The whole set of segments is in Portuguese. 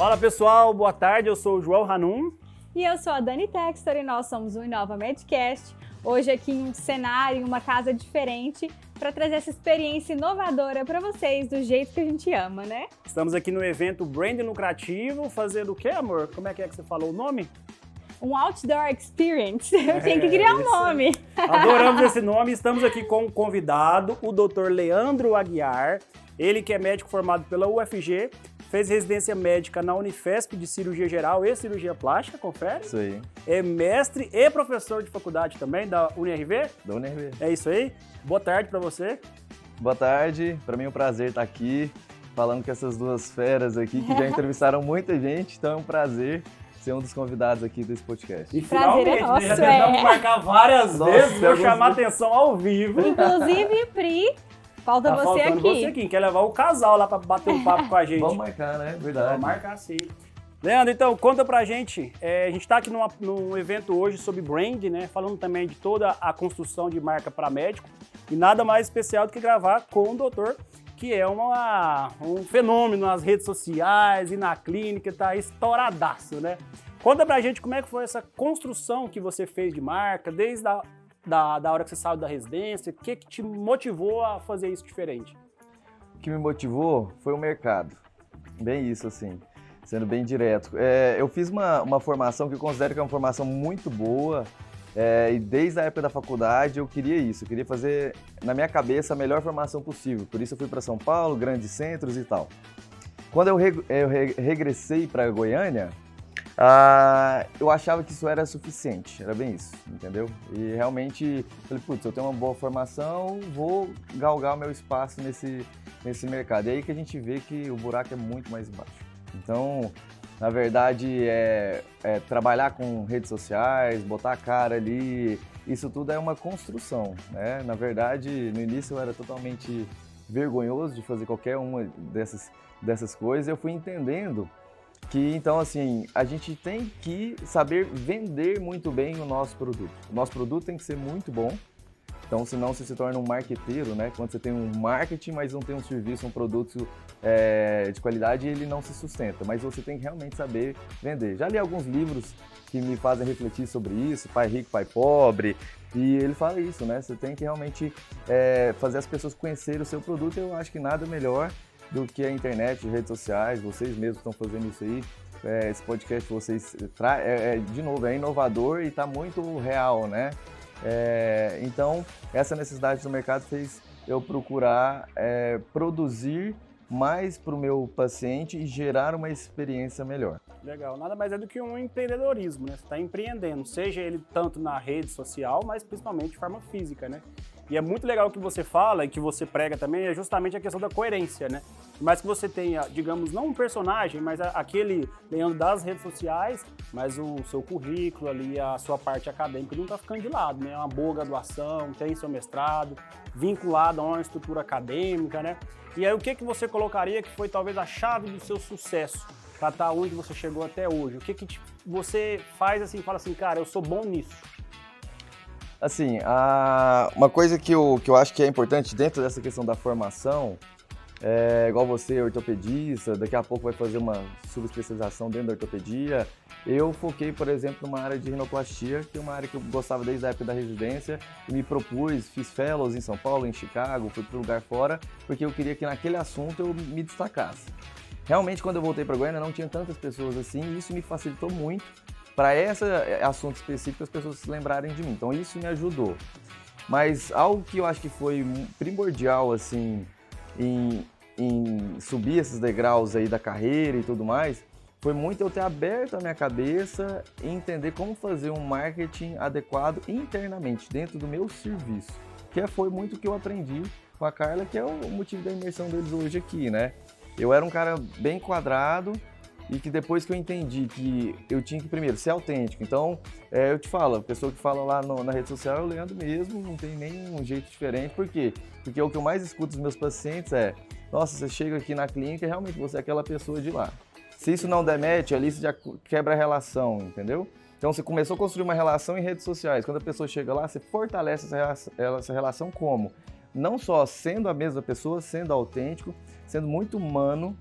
Fala pessoal, boa tarde. Eu sou o João Ranum. E eu sou a Dani Textor e nós somos o Inova Medcast. Hoje aqui em um cenário, em uma casa diferente, para trazer essa experiência inovadora para vocês, do jeito que a gente ama, né? Estamos aqui no evento Brand Lucrativo, fazendo o quê, amor? Como é que é que você falou o nome? Um Outdoor Experience. Eu é, tenho que criar um nome. Adoramos esse nome. Estamos aqui com um convidado, o Dr. Leandro Aguiar. Ele que é médico formado pela UFG, fez residência médica na Unifesp de cirurgia geral e cirurgia plástica, confere? Isso aí. É mestre e professor de faculdade também da UNRV? Da UNRV. É isso aí. Boa tarde para você. Boa tarde. Para mim é um prazer estar aqui falando com essas duas feras aqui que já entrevistaram muita gente, então é um prazer ser um dos convidados aqui desse podcast. E finalmente, é nosso, já tentamos é. marcar várias Nossa, vezes, vou chamar atenção ao vivo. Inclusive, Pri, Falta tá você aqui. você aqui. Quer levar o casal lá para bater um papo com a gente. Vamos marcar, né? Verdade. Vamos marcar sim. Leandro, então, conta pra gente. É, a gente está aqui numa, num evento hoje sobre brand, né? Falando também de toda a construção de marca para médico. E nada mais especial do que gravar com o doutor, que é uma, um fenômeno nas redes sociais e na clínica, tá estouradaço, né? Conta pra gente como é que foi essa construção que você fez de marca, desde a da, da hora que você saiu da residência? O que, que te motivou a fazer isso diferente? O que me motivou foi o mercado. Bem isso, assim, sendo bem direto. É, eu fiz uma, uma formação que eu considero que é uma formação muito boa, é, e desde a época da faculdade eu queria isso, eu queria fazer na minha cabeça a melhor formação possível. Por isso eu fui para São Paulo, grandes centros e tal. Quando eu, eu re, regressei para Goiânia, ah, eu achava que isso era suficiente, era bem isso, entendeu? E realmente, falei, putz, eu tenho uma boa formação, vou galgar o meu espaço nesse, nesse mercado. E aí que a gente vê que o buraco é muito mais baixo. Então, na verdade, é, é trabalhar com redes sociais, botar a cara ali, isso tudo é uma construção, né? Na verdade, no início eu era totalmente vergonhoso de fazer qualquer uma dessas, dessas coisas. Eu fui entendendo que então assim a gente tem que saber vender muito bem o nosso produto. O nosso produto tem que ser muito bom. Então, senão você se torna um marqueteiro, né? Quando você tem um marketing, mas não tem um serviço, um produto é, de qualidade, ele não se sustenta. Mas você tem que realmente saber vender. Já li alguns livros que me fazem refletir sobre isso, Pai Rico, Pai Pobre, e ele fala isso, né? Você tem que realmente é, fazer as pessoas conhecerem o seu produto. Eu acho que nada melhor do que a internet, redes sociais, vocês mesmos estão fazendo isso aí. É, esse podcast vocês tra é, é, de novo é inovador e está muito real, né? É, então essa necessidade do mercado fez eu procurar é, produzir mais para o meu paciente e gerar uma experiência melhor. Legal, nada mais é do que um empreendedorismo, né? Você está empreendendo, seja ele tanto na rede social, mas principalmente de forma física, né? E é muito legal o que você fala e que você prega também, é justamente a questão da coerência, né? Mas que você tenha, digamos, não um personagem, mas aquele Leandro das redes sociais, mas o seu currículo ali, a sua parte acadêmica não está ficando de lado, né? É uma boa graduação, tem seu mestrado, vinculado a uma estrutura acadêmica, né? E aí o que, que você colocaria que foi talvez a chave do seu sucesso para estar tá onde você chegou até hoje? O que, que você faz assim, fala assim, cara, eu sou bom nisso? Assim, a... uma coisa que eu, que eu acho que é importante dentro dessa questão da formação, é, igual você, ortopedista, daqui a pouco vai fazer uma subespecialização dentro da ortopedia. Eu foquei, por exemplo, numa área de rinoplastia, que é uma área que eu gostava desde a época da residência, e me propus, fiz fellows em São Paulo, em Chicago, fui para lugar fora, porque eu queria que naquele assunto eu me destacasse. Realmente, quando eu voltei para Goiânia, não tinha tantas pessoas assim, e isso me facilitou muito para esse assunto específico as pessoas se lembrarem de mim. Então isso me ajudou. Mas algo que eu acho que foi primordial assim em, em subir esses degraus aí da carreira e tudo mais, foi muito eu ter aberto a minha cabeça e entender como fazer um marketing adequado internamente, dentro do meu serviço. Que foi muito o que eu aprendi com a Carla, que é o motivo da imersão deles hoje aqui, né? Eu era um cara bem quadrado, e que depois que eu entendi que eu tinha que primeiro ser autêntico. Então, é, eu te falo, a pessoa que fala lá no, na rede social é o Leandro mesmo, não tem nenhum jeito diferente. Por quê? Porque o que eu mais escuto dos meus pacientes é: nossa, você chega aqui na clínica e realmente você é aquela pessoa de lá. Se isso não demete, ali você já quebra a relação, entendeu? Então você começou a construir uma relação em redes sociais. Quando a pessoa chega lá, você fortalece essa relação como? Não só sendo a mesma pessoa, sendo autêntico, sendo muito humano,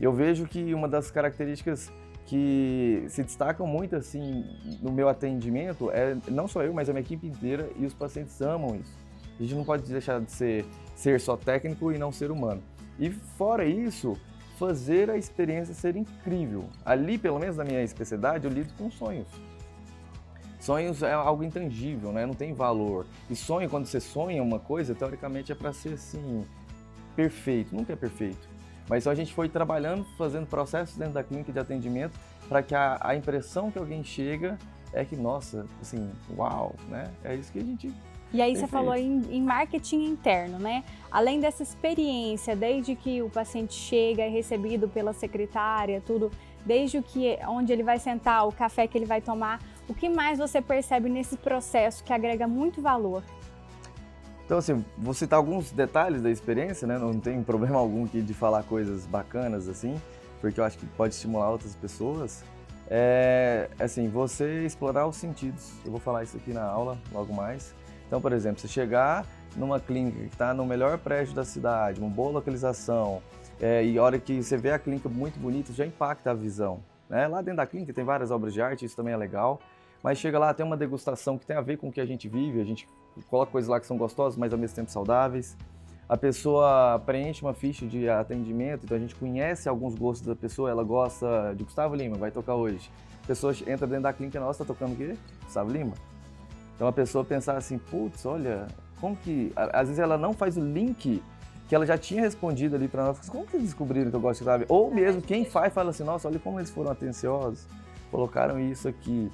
Eu vejo que uma das características que se destacam muito assim no meu atendimento é não só eu, mas a minha equipe inteira e os pacientes amam isso. A gente não pode deixar de ser, ser só técnico e não ser humano. E fora isso, fazer a experiência ser incrível. Ali, pelo menos na minha especialidade, eu lido com sonhos. Sonhos é algo intangível, né? Não tem valor. E sonho, quando você sonha uma coisa, teoricamente é para ser assim perfeito. Nunca é perfeito. Mas só a gente foi trabalhando, fazendo processos dentro da clínica de atendimento para que a, a, impressão que alguém chega é que, nossa, assim, uau, né? É isso que a gente e aí você falou em, em, marketing interno, né? Além dessa experiência, desde que o paciente chega, é recebido pela secretária, tudo, desde o que onde ele vai sentar, o café que ele vai tomar, o que mais você percebe nesse processo que agrega muito valor? Então, assim, vou citar alguns detalhes da experiência, né? Não tem problema algum aqui de falar coisas bacanas assim, porque eu acho que pode estimular outras pessoas. É, assim, você explorar os sentidos. Eu vou falar isso aqui na aula logo mais. Então, por exemplo, você chegar numa clínica que está no melhor prédio da cidade, uma boa localização, é, e a hora que você vê a clínica muito bonita, já impacta a visão. Né? Lá dentro da clínica tem várias obras de arte, isso também é legal, mas chega lá, tem uma degustação que tem a ver com o que a gente vive, a gente coloca coisas lá que são gostosas, mas ao mesmo tempo saudáveis. A pessoa preenche uma ficha de atendimento, então a gente conhece alguns gostos da pessoa, ela gosta de Gustavo Lima, vai tocar hoje. A pessoa entra dentro da clínica, nossa, tá tocando o quê? Gustavo Lima. Então a pessoa pensar assim, putz, olha, como que. Às vezes ela não faz o link que ela já tinha respondido ali para nós, como que eles descobriram que eu gosto de grave? Ou mesmo quem faz fala assim, nossa, olha como eles foram atenciosos, colocaram isso aqui.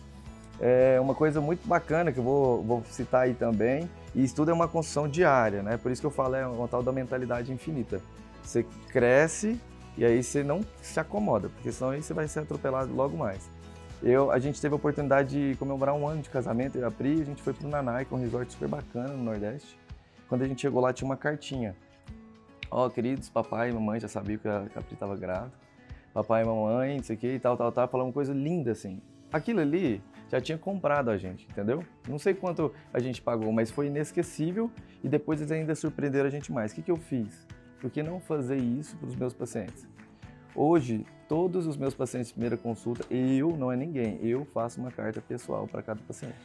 É uma coisa muito bacana que eu vou, vou citar aí também, e isso tudo é uma construção diária, né? Por isso que eu falo, é uma tal da mentalidade infinita. Você cresce e aí você não se acomoda, porque senão aí você vai ser atropelado logo mais. Eu, a gente teve a oportunidade de comemorar um ano de casamento, eu e a Pri, a gente foi pro Nanai, que é um resort super bacana no Nordeste. Quando a gente chegou lá, tinha uma cartinha. Ó, oh, queridos, papai e mamãe já sabiam que a, que Pri estava grávida. Papai e mamãe, isso aqui e tal, tal, tal, falando uma coisa linda assim. Aquilo ali já tinha comprado a gente, entendeu? Não sei quanto a gente pagou, mas foi inesquecível e depois eles ainda surpreenderam a gente mais. O que, que eu fiz? Por que não fazer isso para os meus pacientes? Hoje, todos os meus pacientes de primeira consulta, eu, não é ninguém, eu faço uma carta pessoal para cada paciente.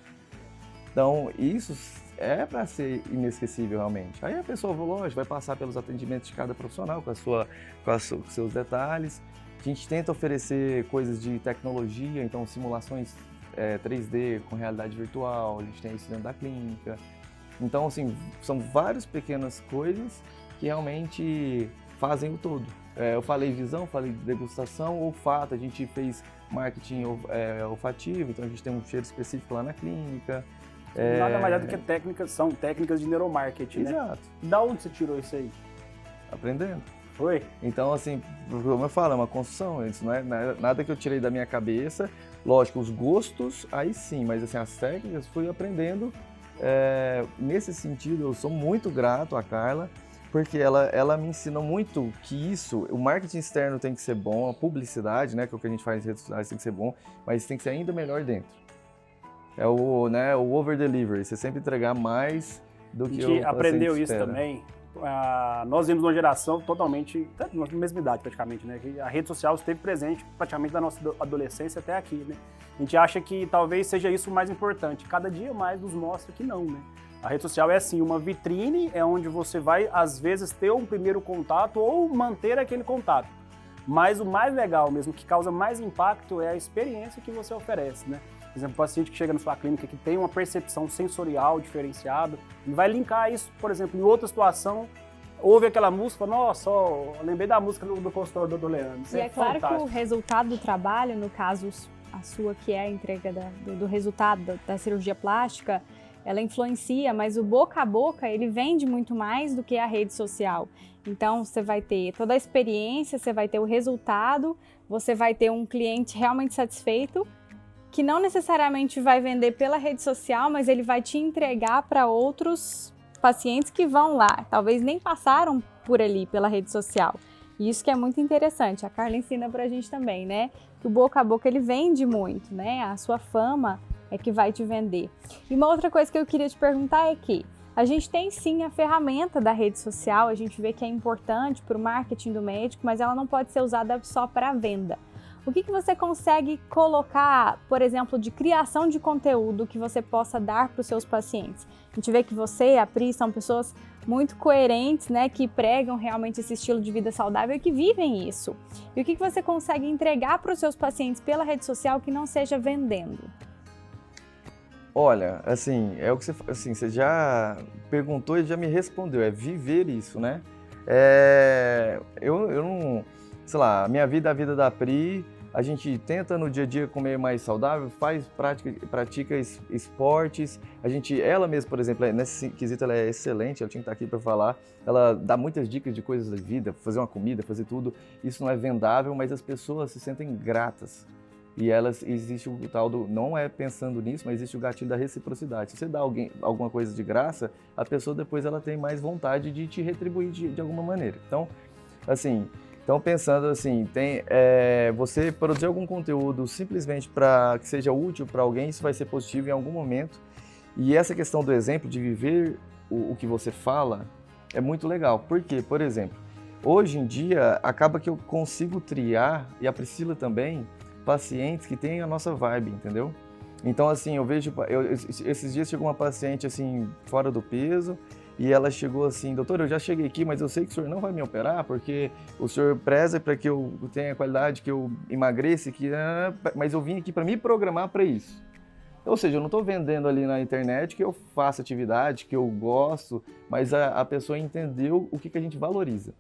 Então, isso é para ser inesquecível realmente. Aí a pessoa, lógico, vai passar pelos atendimentos de cada profissional, com, a sua, com, a com seus detalhes. A gente tenta oferecer coisas de tecnologia, então simulações é, 3D com realidade virtual, a gente tem isso dentro da clínica. Então, assim, são várias pequenas coisas que realmente fazem o todo. É, eu falei visão, falei degustação, olfato, a gente fez marketing é, olfativo, então a gente tem um cheiro específico lá na clínica. É... Nada mais é do que técnicas, são técnicas de neuromarketing, né? Exato. né? Da onde você tirou isso aí? Aprendendo. Foi? Então, assim, como eu falo, é uma construção, isso não é nada que eu tirei da minha cabeça. Lógico, os gostos, aí sim, mas assim, as técnicas fui aprendendo. É, nesse sentido, eu sou muito grato à Carla, porque ela, ela me ensinou muito que isso, o marketing externo tem que ser bom, a publicidade, né, que é o que a gente faz nas redes sociais tem que ser bom, mas tem que ser ainda melhor dentro. É o, né, o over delivery, você sempre entregar mais do que o A gente aprendeu isso também. Uh, nós vimos uma geração totalmente, na mesma idade praticamente, né? A rede social esteve presente praticamente da nossa adolescência até aqui, né? A gente acha que talvez seja isso o mais importante. Cada dia mais nos mostra que não, né? A rede social é assim, uma vitrine, é onde você vai, às vezes, ter um primeiro contato ou manter aquele contato. Mas o mais legal mesmo, que causa mais impacto, é a experiência que você oferece, né? Por exemplo, o paciente que chega na sua clínica que tem uma percepção sensorial diferenciada, ele vai linkar isso, por exemplo, em outra situação, ouve aquela música, nossa, ó, lembrei da música do, do consultor do, Leandro. Isso e é, é claro que o resultado do trabalho, no caso a sua, que é a entrega da, do, do, resultado da, da cirurgia plástica, ela influencia, mas o boca a boca ele vende muito mais do que a rede social. Então você vai ter toda a experiência, você vai ter o resultado, você vai ter um cliente realmente satisfeito, que não necessariamente vai vender pela rede social, mas ele vai te entregar para outros pacientes que vão lá, talvez nem passaram por ali pela rede social. E isso que é muito interessante. A Carla ensina para a gente também, né? Que o boca a boca ele vende muito, né? A sua fama é que vai te vender. E uma outra coisa que eu queria te perguntar é que A gente tem sim a ferramenta da rede social, a gente vê que é importante para o marketing do médico, mas ela não pode ser usada só para venda. O que, que você consegue colocar, por exemplo, de criação de conteúdo que você possa dar para os seus pacientes? A gente vê que você e a Pri são pessoas muito coerentes, né, que pregam realmente esse estilo de vida saudável e que vivem isso. E o que, que você consegue entregar para os seus pacientes pela rede social que não seja vendendo? Olha, assim, é o que você, assim, você já perguntou e já me respondeu, é viver isso, né? É, eu, eu não, sei lá, minha vida, a vida da Pri, a gente tenta no dia a dia comer mais saudável, faz prática, pratica esportes. A gente, ela mesma, por exemplo, é, nesse quesito ela é excelente, ela tinha que estar aqui para falar. Ela dá muitas dicas de coisas da vida, fazer uma comida, fazer tudo. Isso não é vendável, mas as pessoas se sentem gratas. E elas existe o tal do não é pensando nisso, mas existe o gatilho da reciprocidade. Se você dá alguém alguma coisa de graça, a pessoa depois ela tem mais vontade de te retribuir de, de alguma maneira. Então, assim, então, pensando assim, tem, é, você produzir algum conteúdo simplesmente para que seja útil para alguém, isso vai ser positivo em algum momento. E essa questão do exemplo, de viver o, o que você fala, é muito legal. Por quê? Por exemplo, hoje em dia, acaba que eu consigo triar, e a Priscila também, pacientes que têm a nossa vibe, entendeu? Então, assim, eu vejo, eu, esses dias chegou uma paciente, assim, fora do peso, e ela chegou assim, doutor, eu já cheguei aqui, mas eu sei que o senhor não vai me operar, porque o senhor preza para que eu tenha qualidade, que eu emagreça, que, ah, mas eu vim aqui para me programar para isso. Ou seja, eu não estou vendendo ali na internet que eu faço atividade, que eu gosto, mas a, a pessoa entendeu o que, que a gente valoriza.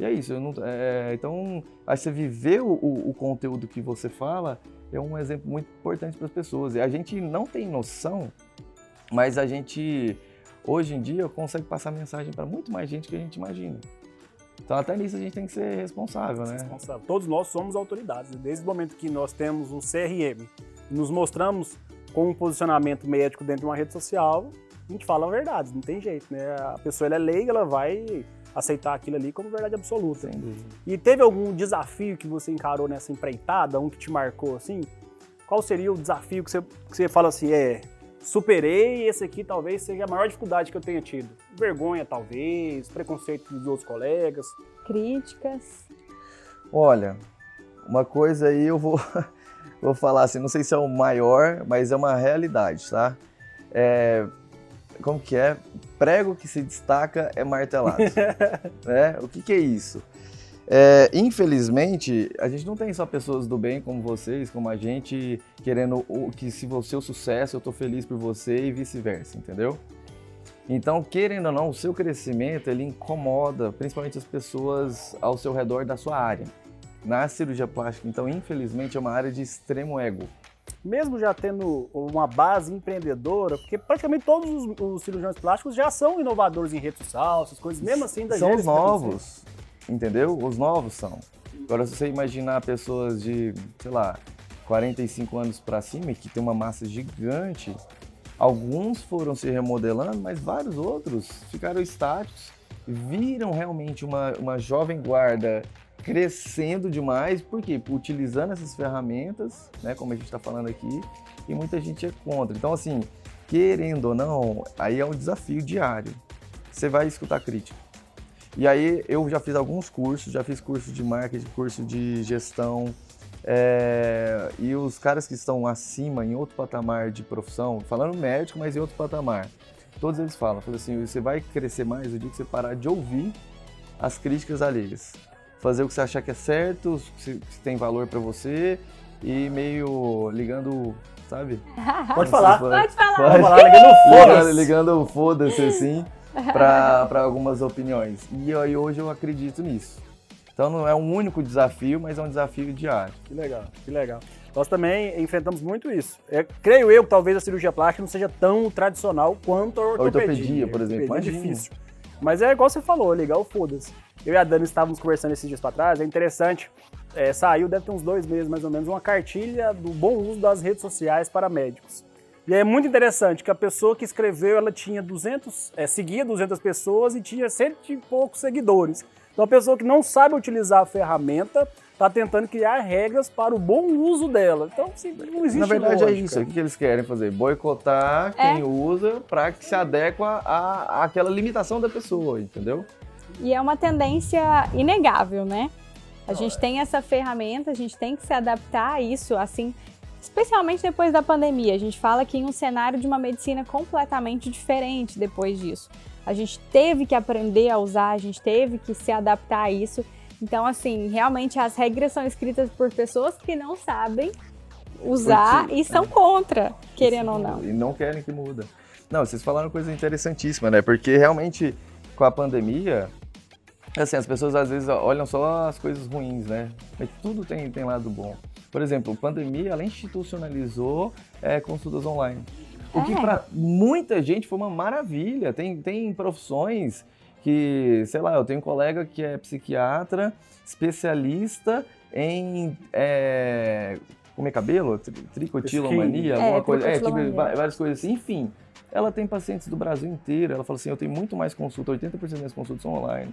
E é isso. Não, é, então, você viver o, o, conteúdo que você fala é um exemplo muito importante para as pessoas. E a gente não tem noção, mas a gente hoje em dia consegue passar mensagem para muito mais gente que a gente imagina. Então até nisso a gente tem que ser responsável, né? Responsável. Todos nós somos autoridades. Desde o momento que nós temos um CRM, nos mostramos com um posicionamento médico dentro de uma rede social, a gente fala a verdade, não tem jeito, né? A pessoa ela é leiga, ela vai aceitar aquilo ali como verdade absoluta. E teve algum desafio que você encarou nessa empreitada, um que te marcou assim? Qual seria o desafio que você, que você fala assim, é, superei, esse aqui talvez seja a maior dificuldade que eu tenha tido. Vergonha, talvez, preconceito dos outros colegas. Críticas. Olha, uma coisa aí eu vou, vou falar assim, não sei se é o maior, mas é uma realidade, tá? É, como que é? Prego que se destaca é martelado. né? O que, que é isso? É, infelizmente, a gente não tem só pessoas do bem como vocês, como a gente, querendo o, que se você o sucesso, eu estou feliz por você e vice-versa, entendeu? Então, querendo ou não, o seu crescimento ele incomoda principalmente as pessoas ao seu redor da sua área. Na cirurgia plástica, então, infelizmente, é uma área de extremo ego. Mesmo já tendo uma base empreendedora, porque praticamente todos os, os cirurgiões plásticos já são inovadores em rede social, essas coisas, mesmo assim da São os novos entendeu? Os novos são. Agora, se você imaginar pessoas de, sei lá, 45 anos para cima, que tem uma massa gigante, alguns foram se remodelando, mas vários outros ficaram estáticos, viram realmente uma, uma jovem guarda crescendo demais, por quê? Utilizando essas ferramentas, né, como a gente está falando aqui, e muita gente é contra. Então, assim, querendo ou não, aí é um desafio diário. Você vai escutar crítica e aí eu já fiz alguns cursos, já fiz curso de marketing, curso de gestão. É, e os caras que estão acima, em outro patamar de profissão, falando médico, mas em outro patamar, todos eles falam, falam assim, você vai crescer mais o dia que você parar de ouvir as críticas alheias. Fazer o que você achar que é certo, que tem valor para você e meio ligando, sabe? Pode falar. Pode falar. Pode falar, ligando foda-se. Ligando foda-se, assim para algumas opiniões. E aí hoje eu acredito nisso. Então não é um único desafio, mas é um desafio diário. Que legal, que legal. Nós também enfrentamos muito isso. É, creio eu que talvez a cirurgia plástica não seja tão tradicional quanto a ortopedia. A ortopedia, por exemplo, mais é difícil. Mas é igual você falou, legal, foda-se. Eu e a Dani estávamos conversando esses dias para trás, é interessante. É, saiu, deve ter uns dois meses mais ou menos, uma cartilha do bom uso das redes sociais para médicos. E é muito interessante que a pessoa que escreveu, ela tinha 200, é, seguia 200 pessoas e tinha cento e poucos seguidores. Então a pessoa que não sabe utilizar a ferramenta está tentando criar regras para o bom uso dela. Então, assim, não existe Na verdade é lógica. isso. O que que eles querem fazer? Boicotar É. quem usa para que se adequa à, àquela limitação da pessoa, entendeu? E é uma tendência inegável, né? A gente tem essa ferramenta, a gente tem que se adaptar a isso, assim, especialmente depois da pandemia. A gente fala que em um cenário de uma medicina completamente diferente depois disso. A gente teve que aprender a usar, a gente teve que se adaptar a isso. Então, assim, realmente as regras são escritas por pessoas que não sabem usar Porque- e são contra, querendo ou não. E não querem que muda. Não, vocês falaram coisa interessantíssima, né? Porque realmente com a pandemia, assim, as pessoas às vezes olham só as coisas ruins, né? Mas tudo tem, tem lado bom. Por exemplo, a pandemia, ela institucionalizou é, consultas online. O que É. para muita gente foi uma maravilha. Tem, tem profissões que, sei lá, eu tenho um colega que é psiquiatra, especialista em é, comer cabelo, tri- tricotilomania, Skin. alguma É, coisa, é, tipo, várias coisas assim. Enfim, ela tem pacientes do Brasil inteiro. Ela fala assim, eu tenho muito mais consulta, 80% das minhas consultas são online.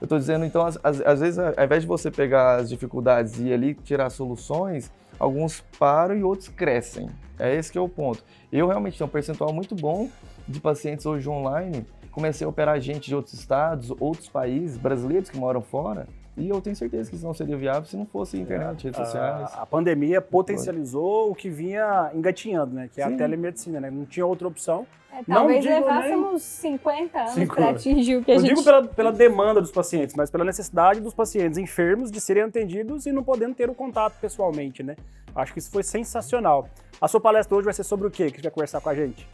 Eu estou dizendo, então, às, vezes, ao invés de você pegar as dificuldades e ali tirar soluções, alguns param e outros crescem. É esse que é o ponto. Eu realmente tenho um percentual muito bom de pacientes hoje online. Comecei a operar gente de outros estados, outros países, brasileiros que moram fora. E eu tenho certeza que isso não seria viável se não fosse internet, redes sociais. A, a pandemia potencializou o que vinha engatinhando, né? Que é a Sim. telemedicina, né? Não tinha outra opção. É, Não talvez nem- levássemos 50 anos Cinco para atingir o que a Não gente digo pela, pela demanda dos pacientes, mas pela necessidade dos pacientes enfermos de serem atendidos e não podendo ter o contato pessoalmente, né? Acho que isso foi sensacional. A sua palestra hoje vai ser sobre o quê? Que você vai conversar com a gente?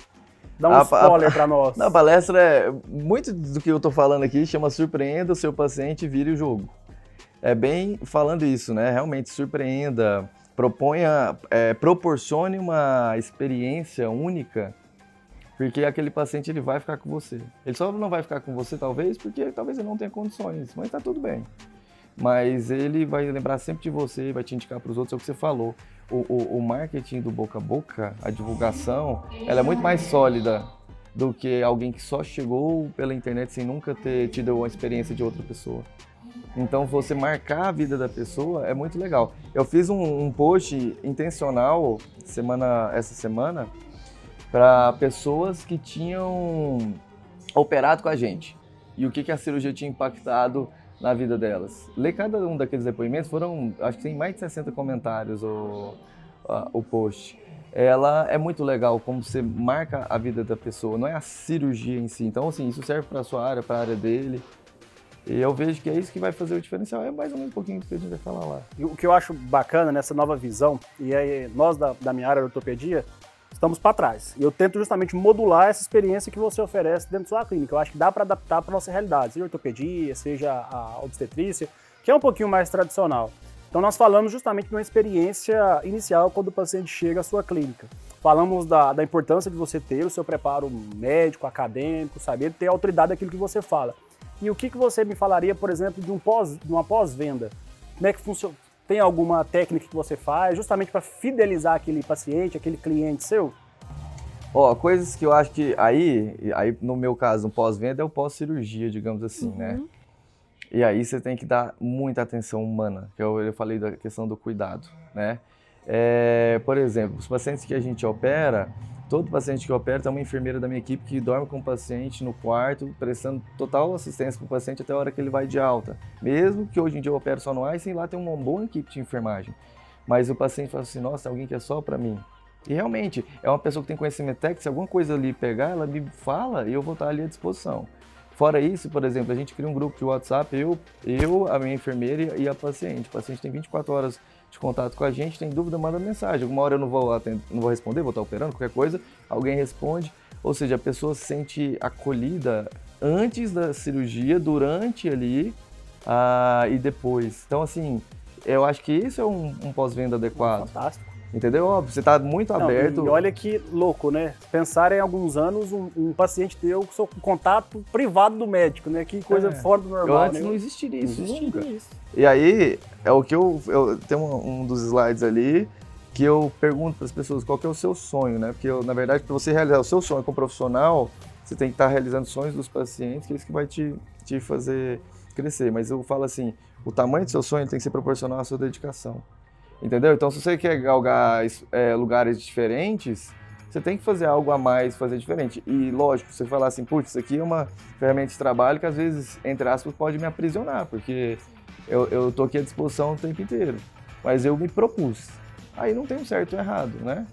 Dá um A spoiler pra nós. Na palestra, é, muito do que eu estou falando aqui chama Surpreenda o seu paciente e vire o jogo. É bem falando isso, né? Realmente surpreenda, proponha, é, proporcione uma experiência única, porque aquele paciente ele vai ficar com você. Ele só não vai ficar com você, talvez, porque talvez ele não tenha condições, mas tá tudo bem. Mas ele vai lembrar sempre de você, vai te indicar para os outros, é o que você falou. O, o, o marketing do boca a boca, a divulgação, ela é muito mais sólida do que alguém que só chegou pela internet sem nunca ter tido uma experiência de outra pessoa. Então, você marcar a vida da pessoa é muito legal. Eu fiz um, um post intencional semana, essa semana para pessoas que tinham operado com a gente e o que, que a cirurgia tinha impactado na vida delas. Ler cada um daqueles depoimentos foram, acho que tem mais de 60 comentários o, a- o post. Ela é muito legal como você marca a vida da pessoa, não é a cirurgia em si. Então, assim, isso serve para sua área, para a área dele. E eu vejo que é isso que vai fazer o diferencial. É mais ou menos um pouquinho do que a gente vai falar lá. E o que eu acho bacana nessa nova visão, e aí nós da, da minha área de ortopedia, estamos para trás. E eu tento justamente modular essa experiência que você oferece dentro da sua clínica. Eu acho que dá para adaptar para nossa realidade, seja a ortopedia, seja a obstetrícia, que é um pouquinho mais tradicional. Então nós falamos justamente de uma experiência inicial quando o paciente chega à sua clínica. Falamos da, da importância de você ter o seu preparo médico, acadêmico, saber ter autoridade daquilo que você fala. E o que, que você me falaria, por exemplo, de, um pós, de uma pós-venda? Como é que funciona? Tem alguma técnica que você faz justamente para fidelizar aquele paciente, aquele cliente seu? Ó, coisas que eu acho que aí, aí no meu caso, no pós-venda é o pós-cirurgia, digamos assim, né? E aí você tem que dar muita atenção humana, que eu, eu falei da questão do cuidado, né? É, por exemplo, os pacientes que a gente opera, todo paciente que opera tem uma enfermeira da minha equipe que dorme com o paciente no quarto, prestando total assistência para o paciente até a hora que ele vai de alta. Mesmo que hoje em dia eu opero só no sem lá tem uma boa equipe de enfermagem. Mas o paciente fala assim, nossa, alguém que é só para mim. E realmente, é uma pessoa que tem conhecimento técnico, se alguma coisa ali pegar, ela me fala e eu vou estar ali à disposição. Fora isso, por exemplo, a gente cria um grupo de WhatsApp, eu, eu, a minha enfermeira e a paciente. O paciente tem 24 horas de contato com a gente, tem dúvida, manda mensagem. Alguma hora eu não vou, atender, não vou responder, vou estar operando, qualquer coisa, alguém responde. Ou seja, a pessoa se sente acolhida antes da cirurgia, durante ali ah, e depois. Então, assim, eu acho que isso é um, um pós-venda adequado. Fantástico. Entendeu? Óbvio, você está muito Não, aberto. E olha que louco, né? Pensar em alguns anos um, um paciente teu com seu contato privado do médico, né? Que coisa É. fora do Eu normal, antes né? não existiria isso Não existia nunca. isso. E aí, é o que eu, eu tenho um, um dos slides ali que eu pergunto para as pessoas qual que é o seu sonho, né? Porque eu, na verdade, para você realizar o seu sonho como profissional, você tem que estar realizando sonhos dos pacientes, que é isso que vai te, te fazer crescer. Mas eu falo assim, o tamanho do seu sonho tem que ser proporcional à sua dedicação. Entendeu? Então, se você quer galgar é, lugares diferentes, você tem que fazer algo a mais, fazer diferente. E, lógico, você falar assim, putz, isso aqui é uma ferramenta de trabalho que às vezes, entre aspas, pode me aprisionar, porque eu, eu tô aqui à disposição o tempo inteiro. Mas eu me propus. Aí não tem um certo ou errado, né?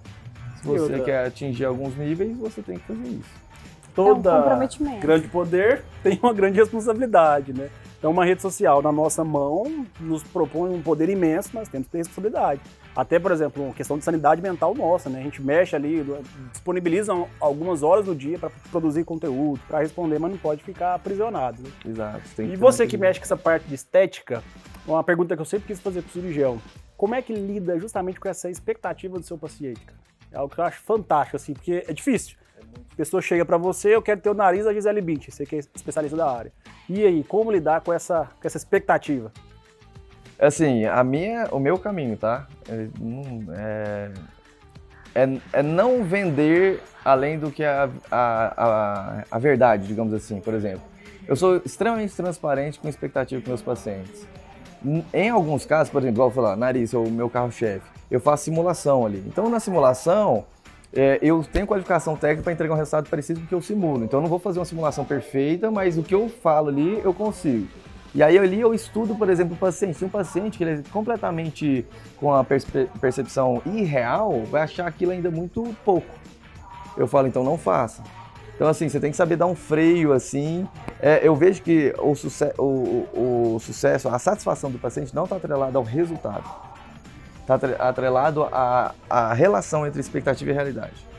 Se você quer atingir alguns níveis, você tem que fazer isso. Toda é um grande poder tem uma grande responsabilidade, né? Então, uma rede social na nossa mão nos propõe um poder imenso, mas temos que ter responsabilidade. Até, por exemplo, uma questão de sanidade mental nossa, né? A gente mexe ali, disponibiliza algumas horas do dia para produzir conteúdo, para responder, mas não pode ficar aprisionado. Né? Exato. e você que mexe com essa parte de estética, uma pergunta que eu sempre quis fazer para o cirurgião. Como é que lida justamente com essa expectativa do seu paciente? É algo que eu acho fantástico, assim, porque é difícil. A pessoa chega para você, eu quero ter o nariz da Gisele Bündchen, você que é especialista da área. E aí, como lidar com essa, com essa expectativa? Assim, a minha, o meu caminho, tá? É, é, é, é não vender além do que a, a, a, a, verdade, digamos assim, por exemplo. Eu sou extremamente transparente com expectativa com meus pacientes. Em alguns casos, por exemplo, vou falar, nariz é o meu carro-chefe, eu faço simulação ali. Então, na simulação, é, eu tenho qualificação técnica para entregar um resultado parecido com o que eu simulo. Então eu não vou fazer uma simulação perfeita, mas o que eu falo ali eu consigo. E aí ali eu estudo, por exemplo, o paciente. Se um paciente que ele é completamente com a percepção irreal, vai achar aquilo ainda muito pouco. Eu falo, então não faça. Então assim, você tem que saber dar um freio assim. É, eu vejo que o, suce o, o, o sucesso, a satisfação do paciente não está atrelada ao resultado está atrelado à, à relação entre expectativa e realidade.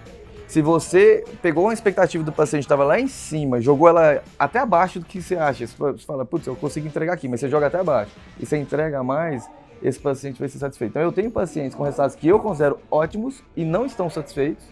Se você pegou uma expectativa do paciente, estava lá em cima, jogou ela até abaixo do que você acha, você fala, putz, eu consigo entregar aqui, mas você joga até abaixo, e você entrega mais, esse paciente vai ser satisfeito. Então eu tenho pacientes com resultados que eu considero ótimos e não estão satisfeitos,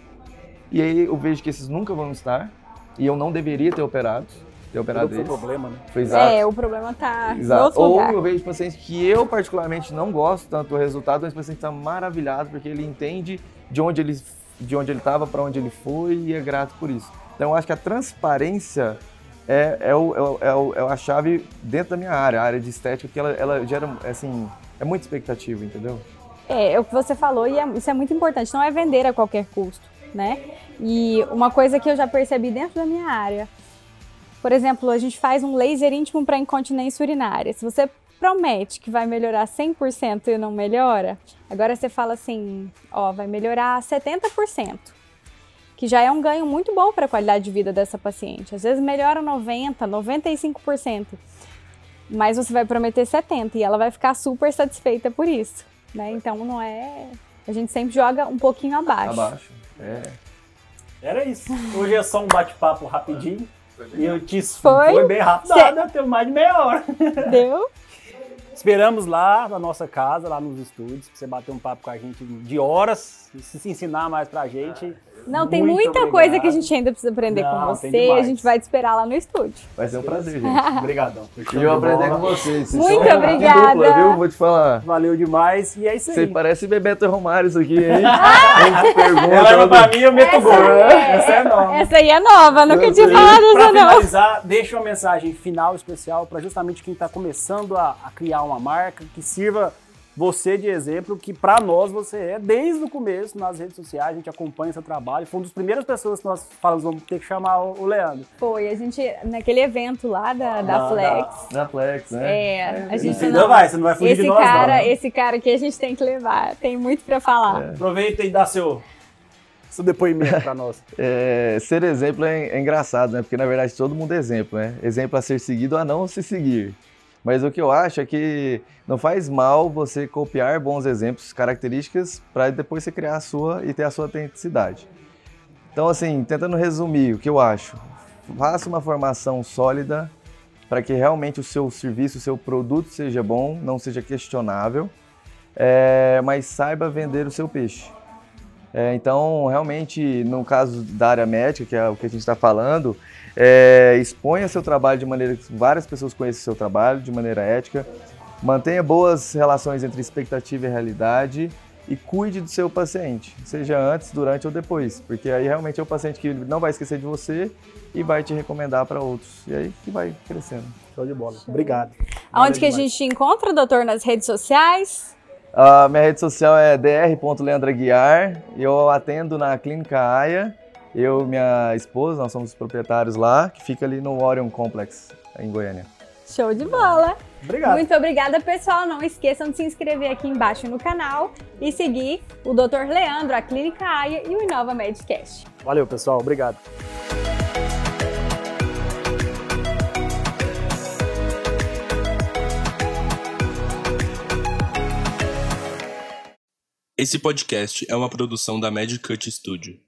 e aí eu vejo que esses nunca vão estar, e eu não deveria ter operado ter operado Foi o problema, né? Foi exato. É, o problema tá exato. Ou lugar. eu vejo pacientes que eu particularmente não gosto tanto do resultado, mas o paciente está maravilhado porque ele entende de onde ele de onde ele estava para onde ele foi e é grato por isso. Então eu acho que a transparência é, é, o, é, o, é, o, é a chave dentro da minha área, a área de estética, que ela, ela gera, assim, é muita expectativa, entendeu? É, é o que você falou e é, isso é muito importante, não é vender a qualquer custo, né? E uma coisa que eu já percebi dentro da minha área, por exemplo, a gente faz um laser íntimo para incontinência urinária. Se você promete que vai melhorar 100% e não melhora, agora você fala assim, ó, vai melhorar 70%, que já é um ganho muito bom para a qualidade de vida dessa paciente. Às vezes melhora 90, 95%, mas você vai prometer 70 e ela vai ficar super satisfeita por isso, né? Então não é, a gente sempre joga um pouquinho abaixo. Abaixo. É. Era isso. Hoje é só um bate-papo rapidinho. E eu te foi, foi bem rápido. Cê... Nada, deu mais de meia hora. Deu? Esperamos lá na nossa casa, lá nos estúdios, pra você bater um papo com a gente de horas, se ensinar mais pra gente. Não, tem Muito muita obrigado. coisa que a gente ainda precisa aprender Não, com você. A gente vai te esperar lá no estúdio. Vai ser um prazer, gente. Obrigadão. E eu aprender com vocês. Muito obrigada. Dupla, viu? Vou te falar. Valeu demais. E é isso aí. Você parece Bebeto Romário isso aqui, hein? pergunta, Ela pra mim, eu meto gol. É, essa é nova. Essa aí é nova, nunca tinha falado essa não. Pra finalizar, deixa uma mensagem final especial para justamente quem está começando a, a criar uma marca que sirva você de exemplo, que para nós você é, desde o começo, nas redes sociais, a gente acompanha seu trabalho. Foi uma das primeiras pessoas que nós falamos, vamos ter que chamar o Leandro. Foi, a gente, naquele evento lá da, da ah, Flex. Da, da, Flex, né? É, a gente não, não vai, você não vai fugir esse de nós, cara, não. Esse cara que a gente tem que levar, tem muito para falar. É. Aproveita e dá seu, seu depoimento para nós. É, ser exemplo é, é engraçado, né? Porque na verdade todo mundo é exemplo, né? Exemplo a ser seguido ou a não se seguir. Mas o que eu acho é que não faz mal você copiar bons exemplos, características, para depois você criar a sua e ter a sua autenticidade. Então, assim, tentando resumir o que eu acho, faça uma formação sólida para que realmente o seu serviço, o seu produto seja bom, não seja questionável, é, mas saiba vender o seu peixe. É, então, realmente, no caso da área médica, que é o que a gente está falando, é, exponha seu trabalho de maneira que várias pessoas conheçam seu trabalho, de maneira ética. Mantenha boas relações entre expectativa e realidade e cuide do seu paciente, seja antes, durante ou depois, porque aí realmente é o paciente que não vai esquecer de você e vai te recomendar para outros. E aí que vai crescendo. Show de bola. Obrigado. Aonde que a gente te encontra, doutor, nas redes sociais? A minha rede social é dr.leandraguiar. Eu atendo na Clínica AIA. Eu e minha esposa, nós somos proprietários lá, que fica ali no Orion Complex, em Goiânia. Show de bola! Obrigado. Muito obrigada, pessoal. Não esqueçam de se inscrever aqui embaixo no canal e seguir o Dr. Leandro, a Clínica AIA e o Inova Medcast. Valeu, pessoal. Obrigado. Esse podcast é uma produção da Magic Cut Studio.